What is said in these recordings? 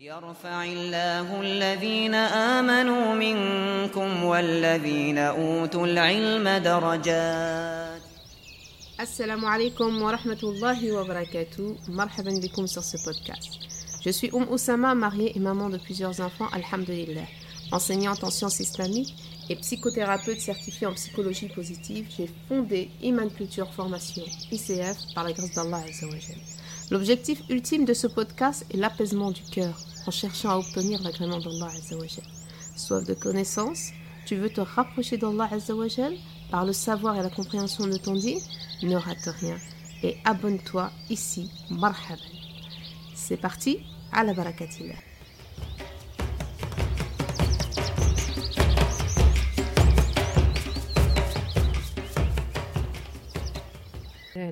يرفع الله الذين آمنوا منكم والذين أوتوا العلم درجات Assalamu alaikum wa rahmatullahi wa barakatuh. Marhaban bikum sur ce podcast. Je suis Oum Oussama, mariée et maman de plusieurs enfants, alhamdulillah. Enseignante en sciences islamiques et psychothérapeute certifiée en psychologie positive, j'ai fondé Iman Culture Formation, ICF, par la grâce d'Allah Azzawajal. L'objectif ultime de ce podcast est l'apaisement du cœur en cherchant à obtenir l'agrément d'Allah Azzawajal. Soif de connaissance, tu veux te rapprocher d'Allah Azzawajal par le savoir et la compréhension de ton dit, ne rate rien et abonne-toi ici. C'est parti, à la barakatillah.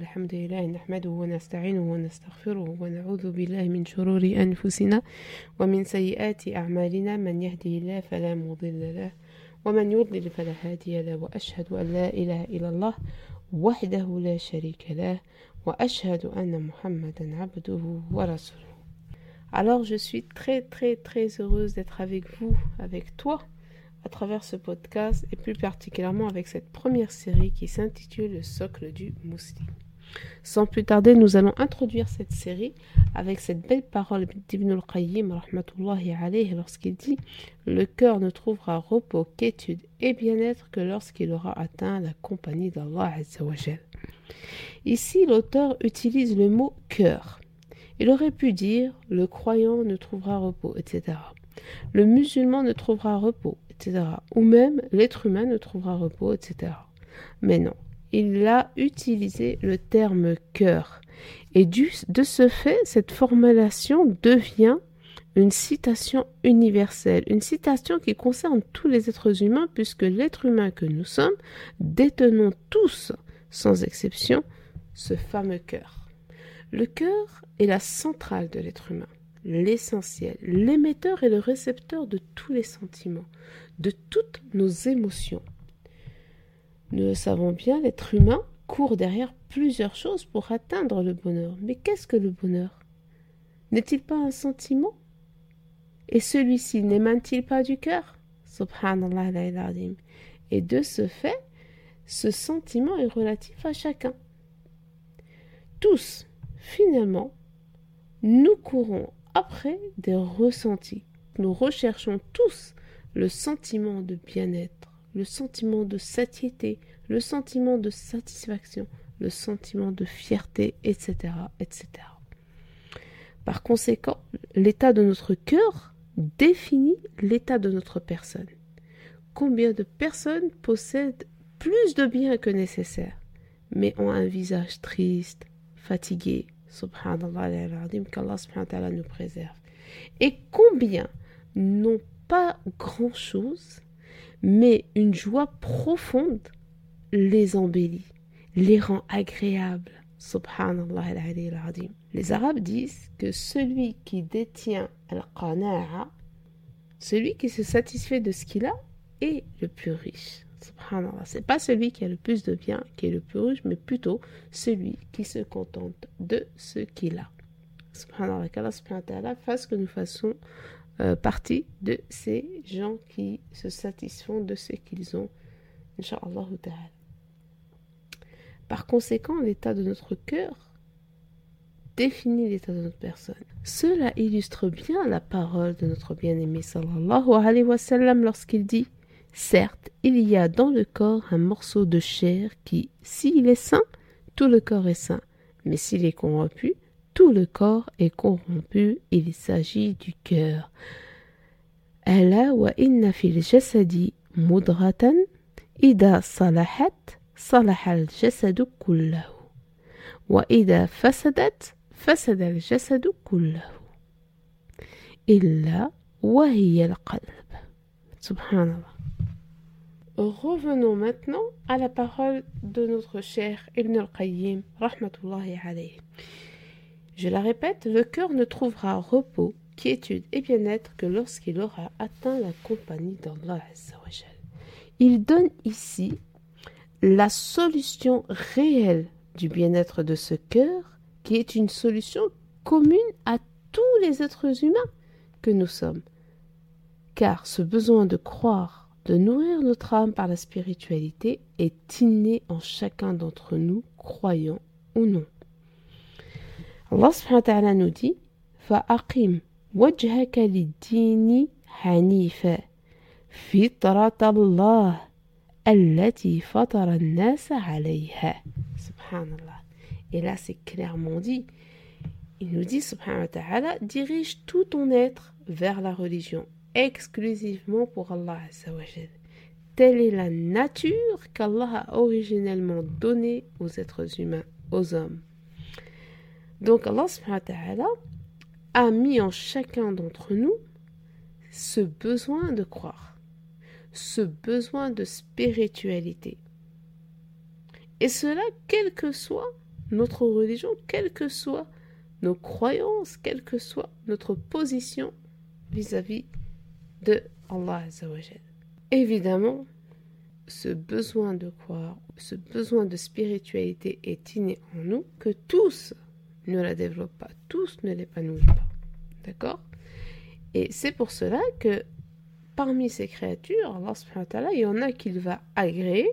الحمد لله نحمده ونستعينه ونستغفره ونعوذ بالله من شرور أنفسنا ومن سيئات أعمالنا. من يهده الله فلا مضل له ومن يضلل فلا هادي له. وأشهد أن لا إله إلا الله وحده لا شريك له وأشهد أن محمدا عبده ورسوله. Alors je suis très très très heureuse d'être avec vous, avec toi, à travers ce podcast et plus particulièrement avec cette première série qui s'intitule Le socle du musulman. Sans plus tarder, nous allons introduire cette série avec cette belle parole d'Ibn al-Qayyim lorsqu'il dit Le cœur ne trouvera repos qu'étude et bien-être que lorsqu'il aura atteint la compagnie d'Allah Azzawajal. Ici, l'auteur utilise le mot cœur. Il aurait pu dire Le croyant ne trouvera repos, etc. Le musulman ne trouvera repos, etc. Ou même l'être humain ne trouvera repos, etc. Mais non, il a utilisé le terme cœur. Et de ce fait, cette formulation devient une citation universelle, une citation qui concerne tous les êtres humains, puisque l'être humain que nous sommes détenons tous, sans exception, ce fameux cœur. Le cœur est la centrale de l'être humain, l'essentiel, l'émetteur et le récepteur de tous les sentiments, de toutes nos émotions. Nous savons bien, l'être humain court derrière plusieurs choses pour atteindre le bonheur. Mais qu'est-ce que le bonheur? N'est-il pas un sentiment? Et celui-ci n'émane-t-il pas du cœur? Subhanallah Et de ce fait, ce sentiment est relatif à chacun. Tous, finalement, nous courons après des ressentis. Nous recherchons tous le sentiment de bien-être, le sentiment de satiété, le sentiment de satisfaction, le sentiment de fierté, etc., etc. Par conséquent, l'état de notre cœur définit l'état de notre personne. Combien de personnes possèdent plus de biens que nécessaire, mais ont un visage triste, fatigué, subhanallah, qu'Allah nous préserve. Et combien n'ont pas grand-chose, mais une joie profonde les embellit, les rend agréables. Subhanallah. Les Arabes disent que celui qui détient al-qana'a, celui qui se satisfait de ce qu'il a, est le plus riche. Subhanallah. C'est pas celui qui a le plus de biens qui est le plus riche, mais plutôt celui qui se contente de ce qu'il a. Subhanallah. Qu'Allah subhanahu fasse que nous fassions euh, partie de ces gens qui se satisfont de ce qu'ils ont. Par conséquent, l'état de notre cœur définit l'état de notre personne. Cela illustre bien la parole de notre bien-aimé sallallahu alayhi wa sallam lorsqu'il dit Certes, il y a dans le corps un morceau de chair qui, s'il est sain, tout le corps est sain, mais s'il est corrompu, tout le corps est corrompu. Il s'agit du cœur. ألا وإن في الجسد مضغة إذا صلحت صلح الجسد كله وإذا فسدت فسد الجسد كله إلا وهي القلب سبحان الله Revenons maintenant à la parole de notre cher Ibn al-Qayyim, rahmatullahi alayhi. Je la répète, le cœur ne trouvera repos, quiétude et bien-être que lorsqu'il aura atteint la compagnie d'Allah Azzawajal. Il donne ici la solution réelle du bien-être de ce cœur, qui est une solution commune à tous les êtres humains, que nous sommes. Car ce besoin de croire, de nourrir notre âme par la spiritualité est inné en chacun d'entre nous, croyants ou non. Allah subhanahu wa ta'ala nous dit فأقم وجهك للدين حنيفا فطرة الله التي فطر الناس عليها سبحان الله Et là, c'est clairement dit. Il nous dit, subhanahu wa ta'ala, dirige tout ton être vers la religion, exclusivement pour Allah Azzawajal. Telle est la nature qu'Allah a originellement donnée aux êtres humains, aux hommes. Donc Allah a mis en chacun d'entre nous ce besoin de croire, ce besoin de spiritualité. Et cela, quelle que soit notre religion, quelle que soit nos croyances, quelle que soit notre position vis-à-vis de Allah Évidemment, ce besoin de croire, ce besoin de spiritualité est inné en nous, que tous ne la développent pas, tous ne l'épanouissent pas. D'accord Et c'est pour cela que parmi ces créatures, Allah il y en a qu'il va agréer,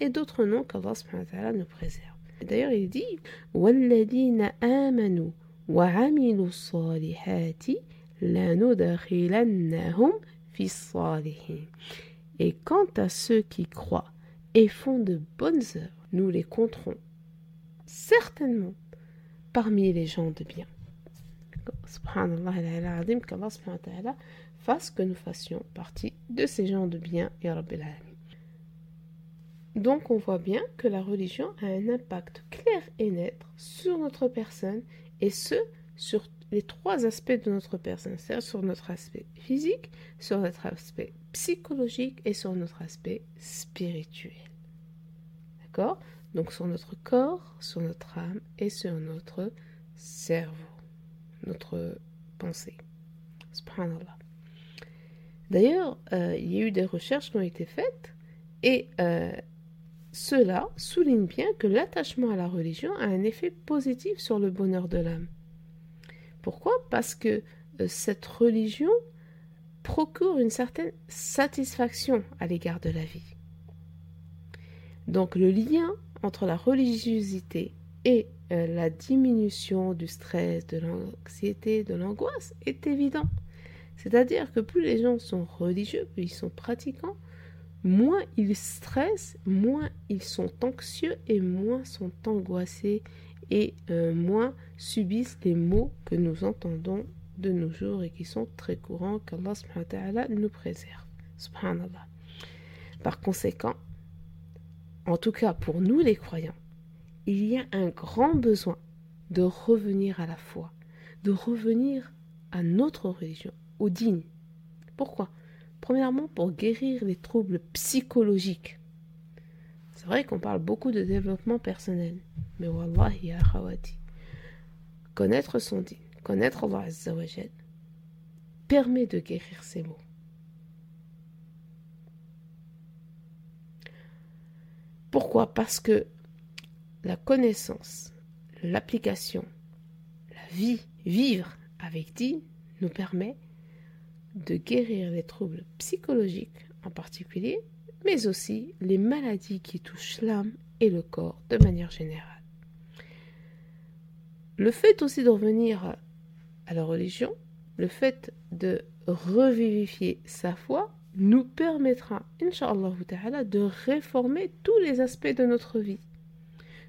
et d'autres non qu'Allah nous préserve. D'ailleurs, il dit وَالَّذِينَ آمَنُوا وَعَمِلُوا الصَّالِحَاتِ لَنُدْخِلَنَّهُمْ فِي الصَّالِحِينَ Et quant à ceux qui croient et font de bonnes œuvres, nous les compterons certainement parmi les gens de bien. Subhanallah, qu'Allah fasse que nous fassions partie de ces gens de bien, donc on voit bien que la religion a un impact clair et net sur notre personne et ce, sur les trois aspects de notre personne, c'est-à-dire sur notre aspect physique, sur notre aspect psychologique et sur notre aspect spirituel. D'accord? Donc sur notre corps, sur notre âme et sur notre cerveau, notre pensée. Subhanallah. D'ailleurs, euh, il y a eu des recherches qui ont été faites et euh, cela souligne bien que l'attachement à la religion a un effet positif sur le bonheur de l'âme. Pourquoi? Parce que euh, cette religion procure une certaine satisfaction à l'égard de la vie. Donc le lien entre la religiosité et euh, la diminution du stress, de l'anxiété, de l'angoisse est évident. C'est-à-dire que plus les gens sont religieux, plus ils sont pratiquants, moins ils stressent, moins ils sont anxieux et moins sont angoissés et euh, moins subissent les maux que nous entendons de nos jours et qui sont très courants qu'Allah nous préserve. Subhanallah. Par conséquent, en tout cas pour nous les croyants, il y a un grand besoin de revenir à la foi, de revenir à notre religion, au digne. Pourquoi? Premièrement, pour guérir les troubles psychologiques. C'est vrai qu'on parle beaucoup de développement personnel, mais wallahi ya khawati, connaître son din, connaître Allah Azzawajal, permet de guérir ces maux. Pourquoi? Parce que la connaissance, l'application, la vie, vivre avec din nous permet de guérir les troubles psychologiques en particulier, mais aussi les maladies qui touchent l'âme et le corps de manière générale. Le fait aussi de revenir à la religion, le fait de revivifier sa foi, nous permettra, Inch'Allah de réformer tous les aspects de notre vie,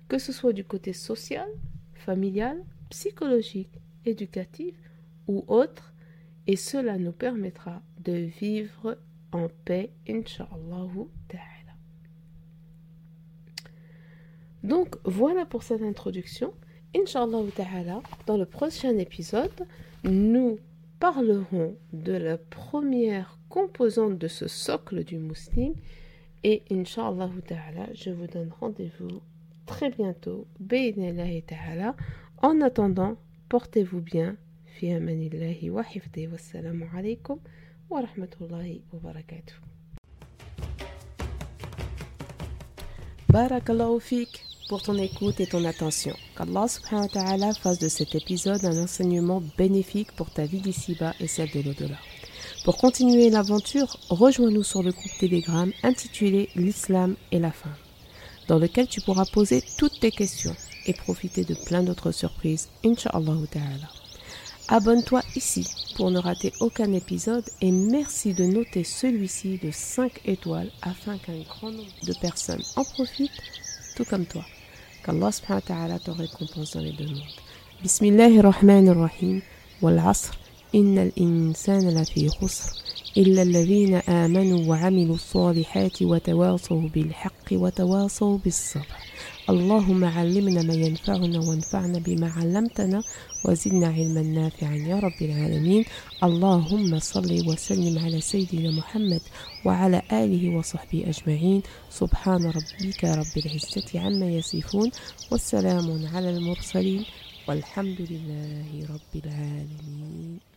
que ce soit du côté social, familial, psychologique, éducatif ou autre, et cela nous permettra de vivre en paix, Inch'Allah. Donc voilà pour cette introduction. Inch'Allah dans le prochain épisode, nous parlerons de la première composante de ce socle du musulman et Inch'Allah ta'ala, je vous donne rendez-vous très bientôt. ta'ala. En attendant, portez-vous bien في أمان الله وحفظه والسلام عليكم ورحمة الله وبركاته بارك الله فيك pour ton écoute et ton attention. Qu'Allah subhanahu wa ta'ala fasse de cet épisode un enseignement bénéfique pour ta vie d'ici-bas et celle de l'au-delà. Pour continuer l'aventure, rejoins-nous sur le groupe Telegram intitulé L'Islam et la femme, dans lequel tu pourras poser toutes tes questions et profiter de plein d'autres surprises, Inch'Allah ta'ala. Abonne-toi ici pour ne rater aucun épisode et merci de noter celui-ci de 5 étoiles afin qu'un grand nombre de personnes en profitent, tout comme toi. Qu'Allah subhanahu wa ta'ala te récompense dans les deux mondes. Bismillahirrahmanirrahim. Wal asr. Innal insana lafi khusr. إلا الذين آمنوا وعملوا الصالحات وتواصوا بالحق وتواصوا بالصبر اللهم علمنا ما ينفعنا وانفعنا بما علمتنا وزدنا علما نافعا يا رب العالمين. اللهم صل وسلم على سيدنا محمد وعلى آله وصحبه أجمعين. سبحان ربك رب العزة عما يصفون والسلام على المرسلين والحمد لله رب العالمين.